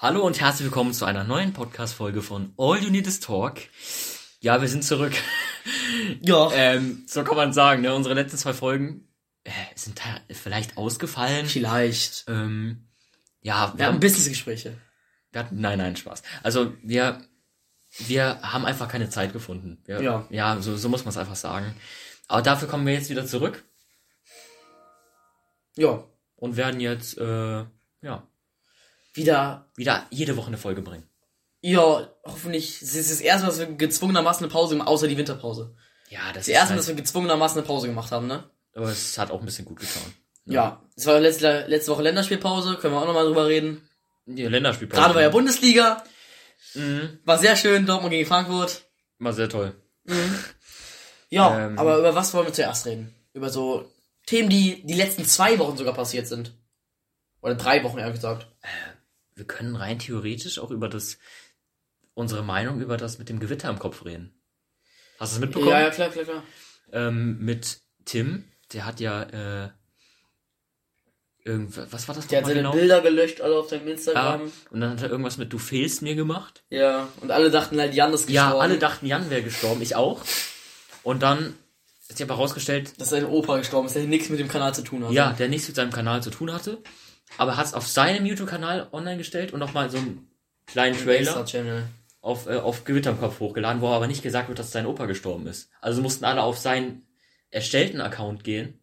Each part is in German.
Hallo und herzlich willkommen zu einer neuen Podcast-Folge von All You Need Is Talk. Ja, wir sind zurück. Ja. ähm, so kann man sagen, ne? Unsere letzten zwei Folgen äh, sind vielleicht ausgefallen. Vielleicht. Ähm, ja, Wir haben Businessgespräche. wir hatten, nein, nein, Spaß. Also wir, wir haben einfach keine Zeit gefunden. Wir, Ja. Ja, so, so muss man es einfach sagen. Aber dafür kommen wir jetzt wieder zurück Ja. und werden jetzt, äh, ja, Wieder. wieder jede Woche eine Folge bringen. Ja, hoffentlich. Es ist das erste dass wir gezwungenermaßen eine Pause gemacht außer die Winterpause. Ja, das Das ist erste Mal, halt, dass wir gezwungenermaßen eine Pause gemacht haben, ne? aber es hat auch ein bisschen gut getan. Ja. Es war letzte, letzte Woche Länderspielpause, können wir auch nochmal drüber reden. Die Länderspielpause. Gerade war ja Bundesliga. Mhm. War sehr schön, Dortmund gegen Frankfurt. War sehr toll. Ja, Ähm. aber über was wollen wir zuerst reden? Über so Themen, die die letzten zwei Wochen sogar passiert sind. Oder drei Wochen, eher gesagt. Wir können rein theoretisch auch über das, unsere Meinung über das mit dem Gewitter im Kopf reden. Hast du es mitbekommen? Ja, ja, klar, klar, klar. Ähm, mit Tim, der hat ja, äh, irgendwas, was war das Der hat seine genau? Bilder gelöscht, alle auf seinem Ja, Instagram. und dann hat er irgendwas mit Du fehlst mir gemacht. Ja, und alle dachten halt, Jan ist gestorben. Ja, alle dachten, Jan wäre gestorben, ich auch. Und dann ist sich aber rausgestellt, dass sein Opa gestorben ist, der nichts mit dem Kanal zu tun hat. ja, der nichts mit seinem Kanal zu tun hatte, aber hat es auf seinem YouTube-Kanal online gestellt und nochmal so einen kleinen Trailer auf, äh, auf Gewitter im Kopf hochgeladen, wo aber nicht gesagt wird, dass sein Opa gestorben ist. Also mussten alle auf seinen erstellten Account gehen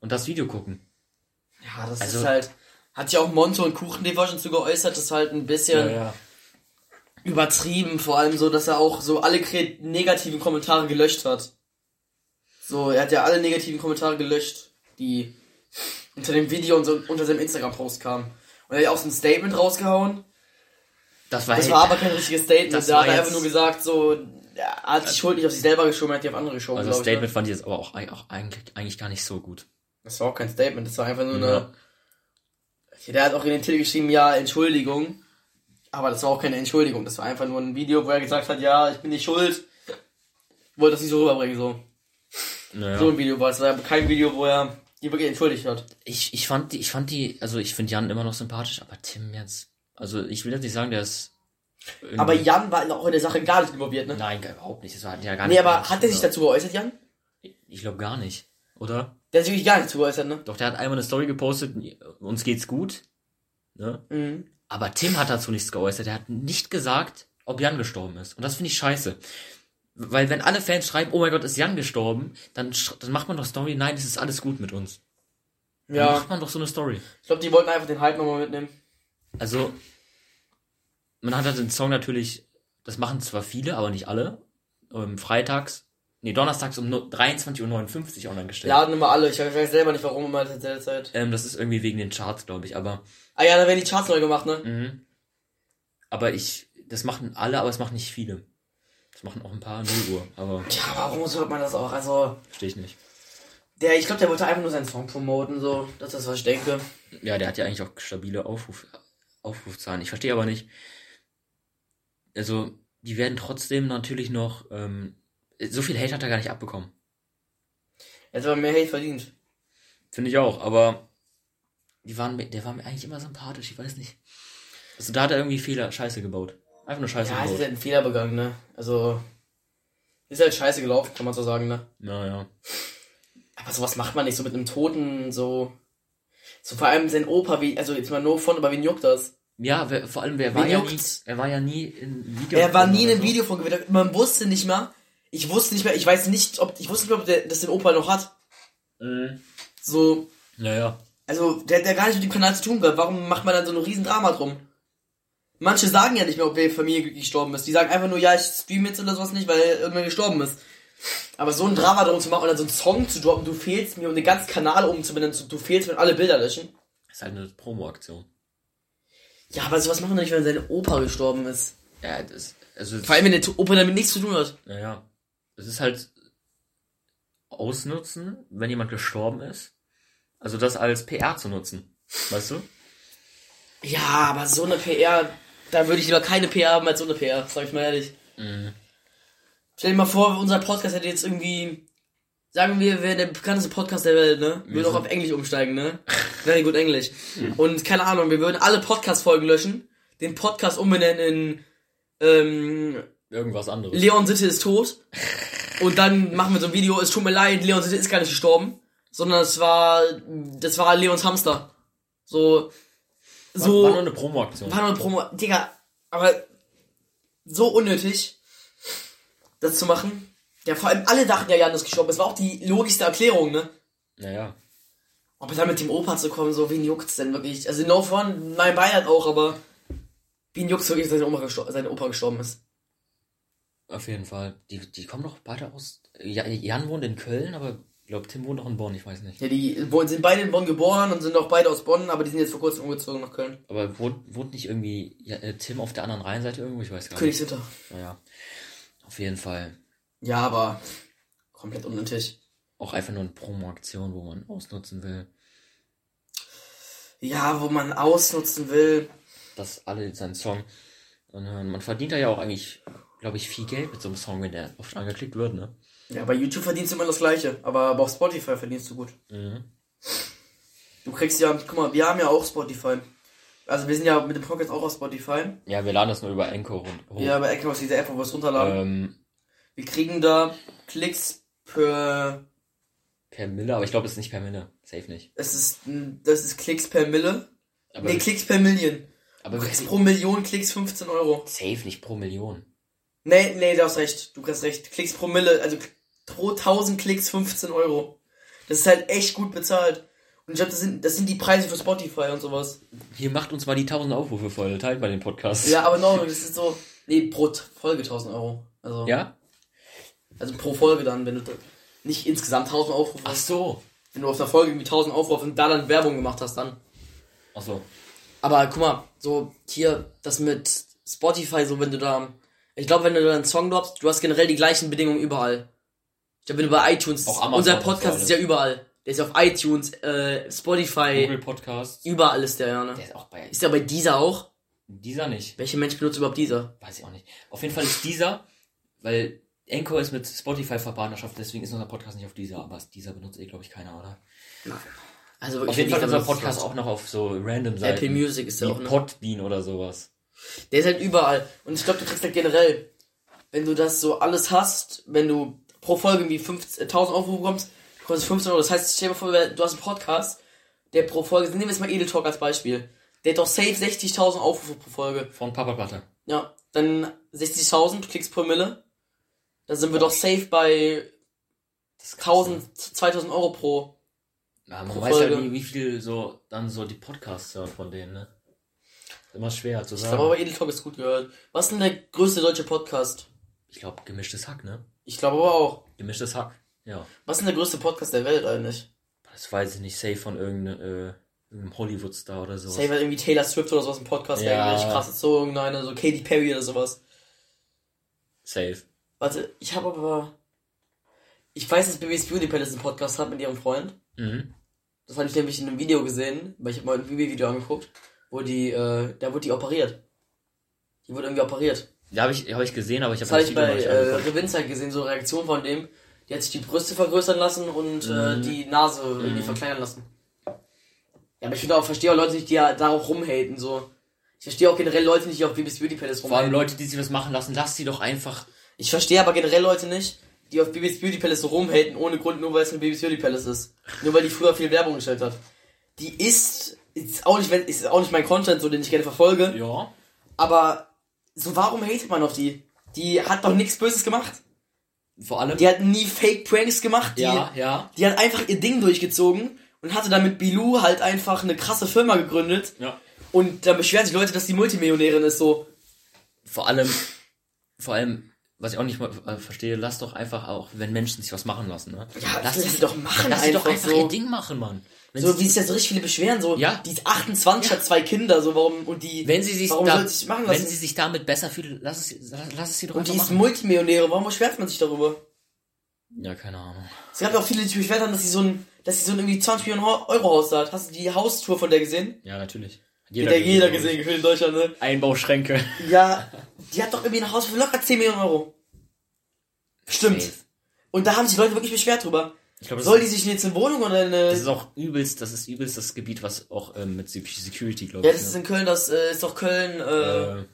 und das Video gucken. Ja, das Also- ist halt. Hat ja auch Monte und Kuchen TV schon zu geäußert, das ist halt ein bisschen ja. übertrieben, vor allem so, dass er auch so alle negativen Kommentare gelöscht hat. So, er hat ja alle negativen Kommentare gelöscht, die unter dem Video und so unter seinem Instagram-Post kamen. Und er hat auch so ein Statement rausgehauen. Das war, Das war aber kein richtiges Statement. Das Da hat er einfach nur gesagt, so, er hat die Schuld nicht auf sich selber geschoben, er hat die auf andere geschoben, also das glaub ich, ne? Statement fand ich jetzt aber auch, auch eigentlich, eigentlich gar nicht so gut. Das war auch kein Statement, das war einfach nur Ja. eine. Der hat auch in den Titel geschrieben, ja, Entschuldigung. Aber das war auch keine Entschuldigung, das war einfach nur ein Video, wo er gesagt hat, ja, ich bin nicht schuld. Wollte das nicht so rüberbringen, so. Naja. So ein Video war es. Das war kein Video, wo er die wirklich entschuldigt hat. Ich, ich fand die, ich fand die, also ich finde Jan immer noch sympathisch, aber Tim jetzt, also ich will jetzt nicht sagen, der ist. Aber Jan war auch in der Sache gar nicht involviert, ne? Nein, überhaupt nicht. Das war ja gar Nee, nicht. aber hat er sich dazu geäußert, Jan? Ich glaube gar nicht, oder? Der hat sich wirklich gar nicht dazu geäußert, ne? Doch, der hat einmal eine Story gepostet, uns geht's gut. Ne? Mhm. Aber Tim hat dazu nichts geäußert. Er hat nicht gesagt, ob Jan gestorben ist. Und das finde ich scheiße. Weil wenn alle Fans schreiben, oh mein Gott, ist Jan gestorben, dann, dann macht man doch Story, nein, es ist alles gut mit uns. Dann Ja. macht man doch so eine Story. Ich glaube, die wollten einfach den Hype nochmal mitnehmen. Also, man hat halt den Song natürlich, das machen zwar viele, aber nicht alle, ähm, freitags, nee, donnerstags um no- 23.59 Uhr online gestellt. Laden immer alle. Ich weiß selber nicht, warum immer in der Zeit. Ähm, das ist irgendwie wegen den Charts, glaube ich, aber, Ah ja, da werden die Charts neu gemacht, ne? mhm. aber ich, das machen alle, aber es machen nicht viele. Das machen auch ein paar 0 Uhr, aber Ja, warum sollte man das auch? Also, verstehe ich nicht. der, ich glaube, der wollte einfach nur seinen Song promoten, so. Das ist das, was ich denke. Ja, der hat ja eigentlich auch stabile Aufruf, Aufrufzahlen. Ich verstehe aber nicht. Also, die werden trotzdem natürlich noch, ähm, so viel Hate hat er gar nicht abbekommen. Er hat aber mehr Hate verdient. Finde ich auch, aber die waren, der war mir eigentlich immer sympathisch, ich weiß nicht. Also da hat er irgendwie Fehler, Scheiße gebaut. Einfach nur Scheiße Ja, es ist halt ein Fehler begangen, ne? Also, ist halt scheiße gelaufen, kann man so sagen, ne? Naja. Aber sowas macht man nicht so mit einem Toten, so. So vor allem sein Opa, wie, also jetzt mal nur von, aber wen juckt das? Ja, wer, vor allem, wer war Wen ja nie, er war ja nie in Video. Er war nie in einem. Video von Gewitter. Man wusste nicht mal, ich wusste nicht mehr, ich weiß nicht, ob, ich wusste nicht mehr, ob der, das den Opa noch hat. Mhm. So, Naja. also, der hat ja gar nicht mit dem Kanal zu tun gehabt. Warum macht man dann so ein riesen Drama drum? Manche sagen ja nicht mehr, ob die Familie gestorben ist. Die sagen einfach nur, ja, ich streame jetzt oder sowas nicht, weil irgendwer gestorben ist. Aber so ein Drama drum zu machen dann so einen Song zu droppen, du fehlst mir, um den ganzen Kanal umzubenennen, zu- du fehlst mir und alle Bilder löschen. Ist halt eine Promo-Aktion. Ja, aber sowas machen wir nicht, wenn sein Opa gestorben ist. Ja, das, also, Vor allem, wenn der Opa damit nichts zu tun hat. naja. Es ist halt ausnutzen, wenn jemand gestorben ist. Also das als PR zu nutzen. Weißt du? Ja, aber so eine PR, da würde ich lieber keine PR haben als so eine PR, sag ich mal ehrlich. Mhm. Stell dir mal vor, unser Podcast hätte jetzt irgendwie, sagen wir, wäre der bekannteste Podcast der Welt, ne? Würde Wieso? auch auf Englisch umsteigen, ne? Very gut Englisch. Und keine Ahnung, wir würden alle Podcast-Folgen löschen, den Podcast umbenennen in ähm, Irgendwas anderes. Leon Sitte ist tot. Und dann machen wir so ein Video, es tut mir leid, Leon Sitte ist gar nicht gestorben. Sondern es war, das war Leons Hamster. So, so. War nur eine Promo-Aktion. War nur eine Promo. Digga, aber so unnötig, das zu machen. Ja, vor allem alle dachten ja, Jan ist gestorben. Das war auch die logischste Erklärung, ne? Naja. Aber dann mit dem Opa zu kommen, so, wen juckt's denn wirklich? Also, no fun, mein Beileid auch, aber wen juckt's wirklich, dass seine Oma, seine Opa gestorben ist? Auf jeden Fall. Die, die kommen doch beide aus. Ja, Jan wohnt in Köln, aber ich glaube, Tim wohnt noch in Bonn, ich weiß nicht. Ja, die sind beide in Bonn geboren und sind auch beide aus Bonn, aber die sind jetzt vor kurzem umgezogen nach Köln. Aber wohnt, wohnt nicht irgendwie ja, äh, Tim auf der anderen Rheinseite irgendwo? Ich weiß gar nicht. Königswinter. Naja. Auf jeden Fall. Ja, aber komplett unnötig. Auch einfach nur eine Promo-Aktion, wo man ausnutzen will, Ja, wo man ausnutzen will. dass alle seinen Song anhören. Man verdient da ja auch eigentlich, glaube ich, viel Geld mit so einem Song, wenn der oft angeklickt wird, ne? Ja, bei YouTube verdienst du immer das Gleiche, aber, aber auf Spotify verdienst du gut. Mhm. Du kriegst ja, guck mal, wir haben ja auch Spotify. Also wir sind ja mit dem Podcast auch auf Spotify. Ja, wir laden das nur über Anchor rund. hoch. Ja, bei Echo ist diese App, wo wir es runterladen. Ähm, Wir kriegen da Klicks per, per Mille, aber ich glaube, es ist nicht per Mille. Safe nicht. es ist, das ist Klicks per Mille. Aber, nee, Klicks per Million. aber Du kriegst pro Million Klicks 15 Euro. safe nicht pro Million. Nee, nee, du hast recht. Du hast recht. Klicks pro Mille, also pro 1000 Klicks 15 Euro. Das ist halt echt gut bezahlt. Und ich glaube, das sind, das sind die Preise für Spotify und sowas. Hier macht uns mal die 1000 Aufrufe voll, teilt mal den Podcast. Ja, aber no, das ist so, nee, pro Folge 1000 Euro. Also, Ja? also pro Folge dann, wenn du nicht insgesamt 1000 Aufrufe Ach hast. so. Wenn du auf einer Folge irgendwie 1000 Aufrufe und da dann Werbung gemacht hast, dann. Ach so. Aber guck mal, so hier, das mit Spotify, so wenn du da, ich glaube, wenn du da einen Song droppst, du hast generell die gleichen Bedingungen überall. Ich du bei iTunes, Auch Amazon unser Podcast ist ja überall. Der ist auf iTunes, äh, Spotify, Google Podcast. überall ist der, ja, ne? Der ist auch bei Ist der bei dieser auch? dieser nicht. Welcher Mensch benutzt überhaupt dieser? Weiß ich auch nicht. Auf jeden Fall ist dieser, weil Anchor ist mit Spotify Verpartnerschaft, deswegen ist unser Podcast nicht auf dieser, aber dieser benutzt eh, glaube ich, keiner, oder? Also wirklich, Auf jeden Fall ist unser Podcast auch noch auf so random Seiten. Apple Music ist der auch, ne? Podbean oder sowas. Der ist halt überall. Und ich glaube, du kriegst halt generell, wenn du das so alles hast, wenn du pro Folge irgendwie 50, 1000 Aufrufe bekommst, kostet es 15 Euro. Das heißt, stell dir mal vor, du hast einen Podcast, der pro Folge, nehmen wir jetzt mal Edel Talk als Beispiel, der hat doch safe 60.000 Aufrufe pro Folge. Von Papa Platte. Ja, dann 60.000, du klickst pro Mille. Dann sind wir doch safe bei Das ist krass, ne? 1000, 2000 Euro pro. Ja, man pro weiß ja Folge. nie, wie viel so dann so die Podcasts hören von denen, ne? Ist immer schwer zu Ich sagen. glaube aber Edel Talk ist gut gehört. Was ist denn der größte deutsche Podcast? Ich glaube, gemischtes Hack, ne? Ich glaube aber auch. Gemischtes Hack. Ja. Was ist denn der größte Podcast der Welt eigentlich? Das weiß ich nicht, safe von irgendeinem, äh, irgendeinem Hollywood-Star oder so. Safe halt irgendwie Taylor Swift oder sowas im Podcast, Ja. eigentlich krass. So irgendeine, so Katy Perry oder sowas. Safe. Warte, ich habe aber. Ich weiß, dass Baby's Beauty Palace einen Podcast hat mit ihrem Freund. Mhm. Das habe ich nämlich in einem Video gesehen, weil ich habe mal ein Baby-Video angeguckt, wo die, äh, da wurde die operiert. Die wurde irgendwie operiert. Ja, habe ich, hab ich gesehen, aber ich habe habe das ich Video bei nicht äh, angeguckt. Revinza gesehen, so eine Reaktion von dem. Die hat sich die Brüste vergrößern lassen und äh, Mhm. die Nase irgendwie verkleinern lassen. Ja, aber ich finde auch, verstehe auch Leute nicht, die ja darauf rumhaten, so. Ich verstehe auch generell Leute nicht, die auf Baby's Beauty Palace Vor allem rumhaten. Leute, die sich was machen lassen, lass sie doch einfach. Ich verstehe aber generell Leute nicht, die auf Baby's Beauty Palace so rumhaten, ohne Grund, nur weil es ein Baby's Beauty Palace ist. Nur weil die früher viel Werbung gestellt hat. Die ist, ist auch nicht, ist auch nicht mein Content, so den ich gerne verfolge. Ja. Aber so warum hatet man auf die? Die hat doch nichts Böses gemacht. Vor allem. Die hat nie Fake Pranks gemacht. Die, ja, ja. die hat einfach ihr Ding durchgezogen und hatte dann mit Bilou halt einfach eine krasse Firma gegründet. Ja. Und da beschweren sich Leute, dass die Multimillionärin ist, so. Vor allem, vor allem, was ich auch nicht mal äh, verstehe, lass doch einfach auch, wenn Menschen sich was machen lassen, ne? Ja, lass, lass sie doch machen, lass sie doch einfach einfach so. ihr Ding machen, Mann. Wenn, So sie, wie sich ja so richtig viele beschweren, so, Ja. die ist 28, hat zwei Kinder, so, warum, und die, wenn sie sich warum da, soll sie sich machen wenn lassen? sie sich damit besser fühlt, lass es, lass es sie doch und die ist machen. Multimillionäre, warum beschwert man sich darüber? Ja, keine Ahnung. Es gab ja auch viele, die sich beschwert haben, dass sie so ein, dass sie so ein irgendwie 20 Millionen Euro Haus da hat. Hast du die Haustour von der gesehen? Ja, natürlich. Hat Jeder, der jeder gesehen, gefühlt in Deutschland, ne? Einbauschränke. Ja, die hat doch irgendwie ein Haus für locker 10 Millionen Euro. Stimmt. Safe. Und da haben sich Leute wirklich beschwert drüber. Das, Soll die sich jetzt eine Wohnung oder eine... das ist auch übelst, das ist übelst das Gebiet, was auch ähm, mit Security, glaube ja, ich. das ist ne? in Köln, das äh, ist doch Köln, äh, äh,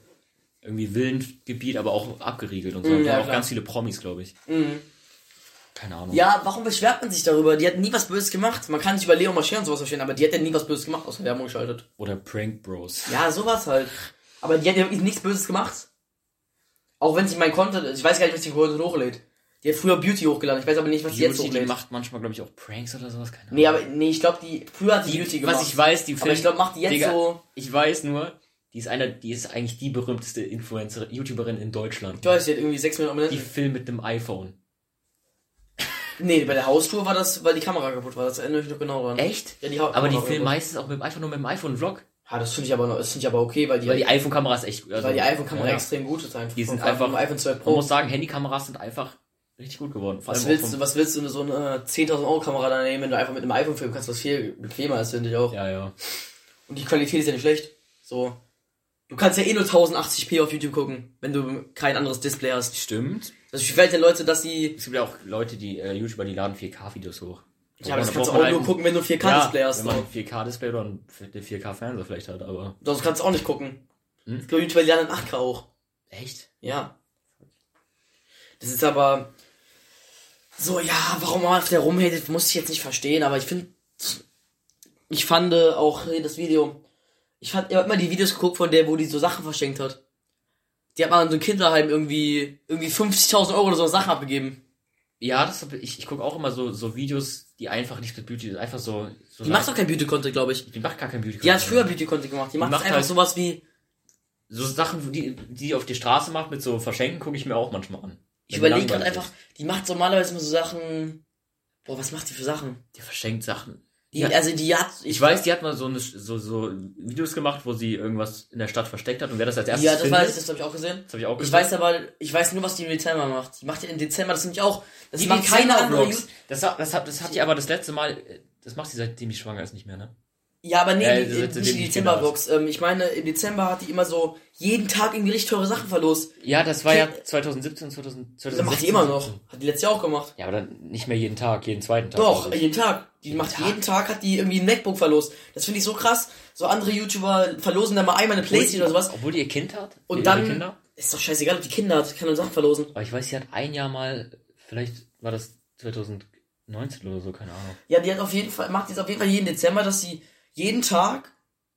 irgendwie Villengebiet, aber auch abgeriegelt und so. Mhm, Und ja, auch klar. ganz viele Promis, glaube ich. mhm. Keine Ahnung. Ja, warum beschwert man sich darüber? Die hat nie was Böses gemacht. Man kann sich über Leo Mascher und sowas verstehen, aber die hat ja nie was Böses gemacht, außer Werbung geschaltet. Oder Prank Bros. Ja, sowas halt. Aber die hat ja nichts Böses gemacht. Auch wenn sie mein Content, ich weiß gar nicht, was die Content hochlädt. Die hat früher Beauty hochgeladen, ich weiß aber nicht, was die jetzt Beauty, die hochlädt. macht manchmal, glaube ich, auch Pranks oder sowas. Keine Ahnung. Nee, aber nee, ich glaube, die früher hat die, Beauty gemacht. Was ich weiß, die aber ich glaube, macht die jetzt Digga, so. Ich weiß nur, die ist einer, die ist eigentlich die berühmteste Influencer, YouTuberin in Deutschland. Ich weiß, die hat irgendwie 6 Millionen Die Abonnenten. filmt mit dem iPhone. Nee, bei der Haustour war das, weil die Kamera kaputt war. Das erinnere ich mich noch genau dran. Echt? Ja, die Ha- Aber die filmen meistens auch mit dem iPhone, nur mit dem iPhone-Vlog. Ja, das finde ich aber noch, das finde ich aber okay, weil die, Weil die iPhone-Kamera ist echt, also, weil die iPhone-Kamera ja, extrem gut ist einfach. Die sind einfach- iPhone 12 Man Pro. muss sagen, Handykameras sind einfach richtig gut geworden. Was willst du, was willst du so eine 10.000 Euro Kamera da nehmen, wenn du einfach mit einem iPhone filmen kannst, was viel bequemer ist, finde ich auch. Ja, ja. Und die Qualität ist ja nicht schlecht. So. Du kannst ja eh nur 1080p auf YouTube gucken, wenn du kein anderes Display hast. Stimmt. Das gefällt den Leute, dass sie, Es gibt ja auch Leute, die, äh, YouTuber, die laden 4K-Videos hoch. ja, aber das Da kannst du auch nur gucken, wenn du 4K-Display ja, hast. wenn man ein 4K-Display oder ein 4K-Fernseher vielleicht hat, aber... Sonst kannst du auch nicht gucken. Hm? Ich glaube, YouTuber lernen in 8K auch. Echt? Ja. Das ist aber so, ja, warum man auf der rumhatet, muss ich jetzt nicht verstehen, aber ich finde, ich fand äh, auch das Video, ich fand, ich hab immer die Videos geguckt von der, wo die so Sachen verschenkt hat. Die hat mal in so ein Kinderheim irgendwie, irgendwie 50.000 Euro oder so Sachen abgegeben. Ja, das hab, ich, ich gucke auch immer so, so Videos, die einfach nicht mit Beauty, einfach so... so Die macht doch kein Beauty-Content, glaube ich. die macht gar kein Beauty. Die hat früher Beauty-Content gemacht. Die macht, macht jetzt einfach halt- sowas wie, So Sachen, die, die die auf die Straße macht mit so Verschenken, gucke ich mir auch manchmal an. Ich überlege gerade einfach, die macht normalerweise immer so Sachen, boah, was macht die für Sachen? Die verschenkt Sachen. Die, Ja. also die hat, Ich weiß, die hat mal so, eine, so, so Videos gemacht, wo sie irgendwas in der Stadt versteckt hat und wer das als erstes ja, das findet, weiß ich, das habe ich auch gesehen. das habe ich auch Ich gesehen. weiß aber, ich weiß nur, was die im Dezember macht. Die macht ja im Dezember, das ja auch, das die macht keine andere Das, hat- das, hat, das hat die aber das letzte Mal, äh, das macht sie seitdem die schwanger ist nicht mehr, ne? Ja, aber nee, Äh, die, das- das- nicht die die Dezember-Vlogs. Ähm, ich meine, im Dezember hat die immer so jeden Tag irgendwie richtig teure Sachen verlost. Ja, das war Okay. ja 2017, 2000, Das 2016. macht die immer noch. Hat die letztes Jahr auch gemacht. Ja, aber dann nicht mehr jeden Tag, jeden zweiten Tag. Doch, jeden Tag. Die Jeden macht Tag? jeden Tag, hat die irgendwie ein MacBook verlost. Das finde ich so krass. So andere YouTuber verlosen dann mal einmal eine Playstation oder sowas. Obwohl die ihr Kind hat. Und ihre dann, Kinder. ist doch scheißegal, ob die Kinder hat, kann nur Sachen verlosen. Aber ich weiß, sie hat ein Jahr mal, vielleicht war das 2019 oder so, keine Ahnung. Ja, die hat auf jeden Fall, macht jetzt auf jeden Fall jeden Dezember, dass sie jeden Tag,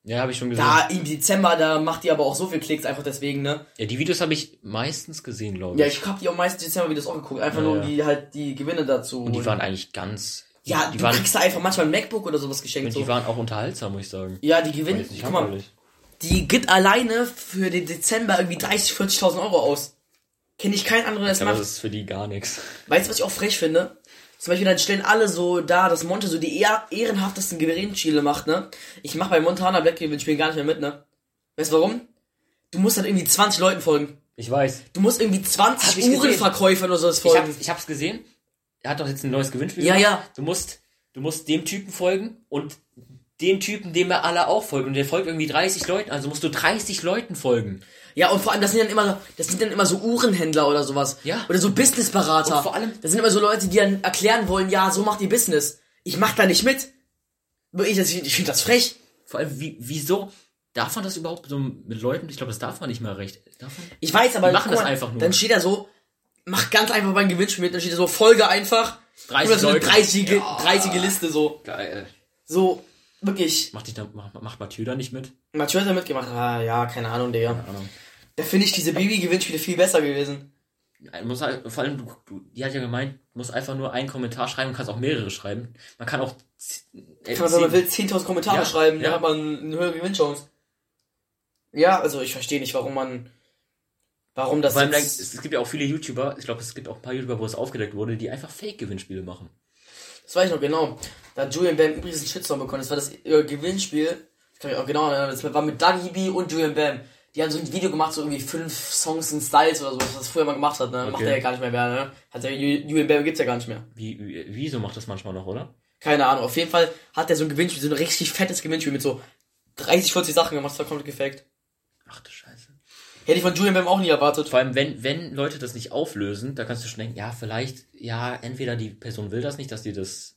Ja, habe ich schon gesehen. da im Dezember, da macht die aber auch so viel Klicks einfach deswegen, ne? Ja, die Videos habe ich meistens gesehen, glaube ich. Ja, ich hab die auch meistens Dezember Videos auch geguckt, einfach Ja, nur um die halt die Gewinne dazu. Und die holen. waren eigentlich ganz. ja, die du waren, kriegst da einfach manchmal ein MacBook oder sowas geschenkt. und So. die waren auch unterhaltsam, muss ich sagen. ja, die jetzt nicht guck mal, die gibt alleine für den Dezember irgendwie 30, 40.000 Euro aus. Kenne ich keinen anderen, der das macht. das ist für die gar nichts. Weißt du, was ich auch frech finde? Zum Beispiel, dann stellen alle so da, dass Monte so die eher ehrenhaftesten Gewinnspiele macht, ne? Ich mach bei Montana Black Gewinnspielen gar nicht mehr mit, ne? Weißt du warum? Du musst dann irgendwie 20 Leuten folgen. Ich weiß. Du musst irgendwie Hab 20 ich gesehen. Uhrenverkäufern oder sowas Ich, hab, folgen. ich hab's gesehen. Er hat doch jetzt ein neues Gewinnspiel Ja, gemacht. ja. Du musst, du musst dem Typen folgen und dem Typen, dem wir alle auch folgen. Und der folgt irgendwie 30 Leuten. Also musst du 30 Leuten folgen. Ja, und vor allem, das sind dann immer, das sind dann immer so Uhrenhändler oder sowas. Ja. Oder so Businessberater. Und vor allem- das sind immer so Leute, die dann erklären wollen, ja, so macht ihr Business. Ich mach da nicht mit. Wirklich, das- ich finde das frech. Vor allem, wie, wieso darf man das überhaupt so mit Leuten? Ich glaube, das darf man nicht mehr recht. Ich weiß, aber Die machen das mal, einfach nur. Dann steht da so, mach ganz einfach beim Gewinnspiel mit, dann steht da so, Folge einfach. 30 Oder so eine Leute. 30, Ja. 30 Liste so. Geil. So, wirklich. Macht, dich da, macht, macht Mathieu da nicht mit? Mathieu hat da mitgemacht. Ah, ja, keine Ahnung, Digga. Keine Ahnung. Da finde ich diese Baby-Gewinnspiele viel besser gewesen. Muss halt, vor allem, du, du, die hat ja gemeint, du musst einfach nur einen Kommentar schreiben und kannst auch mehrere schreiben. Man kann auch. Äh, Kann man, wenn man will, 10.000 Kommentare Ja, schreiben, ja. dann hat man eine höhere Gewinnchance. Ja, also ich verstehe nicht, warum man, warum das Vor allem, es gibt ja auch viele YouTuber, ich glaube, es gibt auch ein paar YouTuber, wo es aufgedeckt wurde, die einfach Fake-Gewinnspiele machen. Das weiß ich noch genau. Da hat Julian Bam übrigens einen Shitstorm bekommen. Das war das äh, Gewinnspiel, das kann ich auch genau erinnern, das war mit Dougie B und Julian Bam. Die haben so ein Video gemacht, so irgendwie fünf Songs in Styles oder so, was das früher mal gemacht hat, ne? Macht Okay. er ja gar nicht mehr, mehr ne? Hat der Ju- Julian Bam gibt's ja gar nicht mehr. Wie, wie, wieso macht das manchmal noch, oder? Keine Ahnung. Auf jeden Fall hat er so ein Gewinnspiel, so ein richtig fettes Gewinnspiel mit so 30, 40 Sachen gemacht, das war komplett gefaked. Ach du Scheiße. Hätte ich von Julian Bam auch nie erwartet. Vor allem, wenn, wenn Leute das nicht auflösen, da kannst du schon denken, ja, vielleicht, ja, entweder die Person will das nicht, dass die das.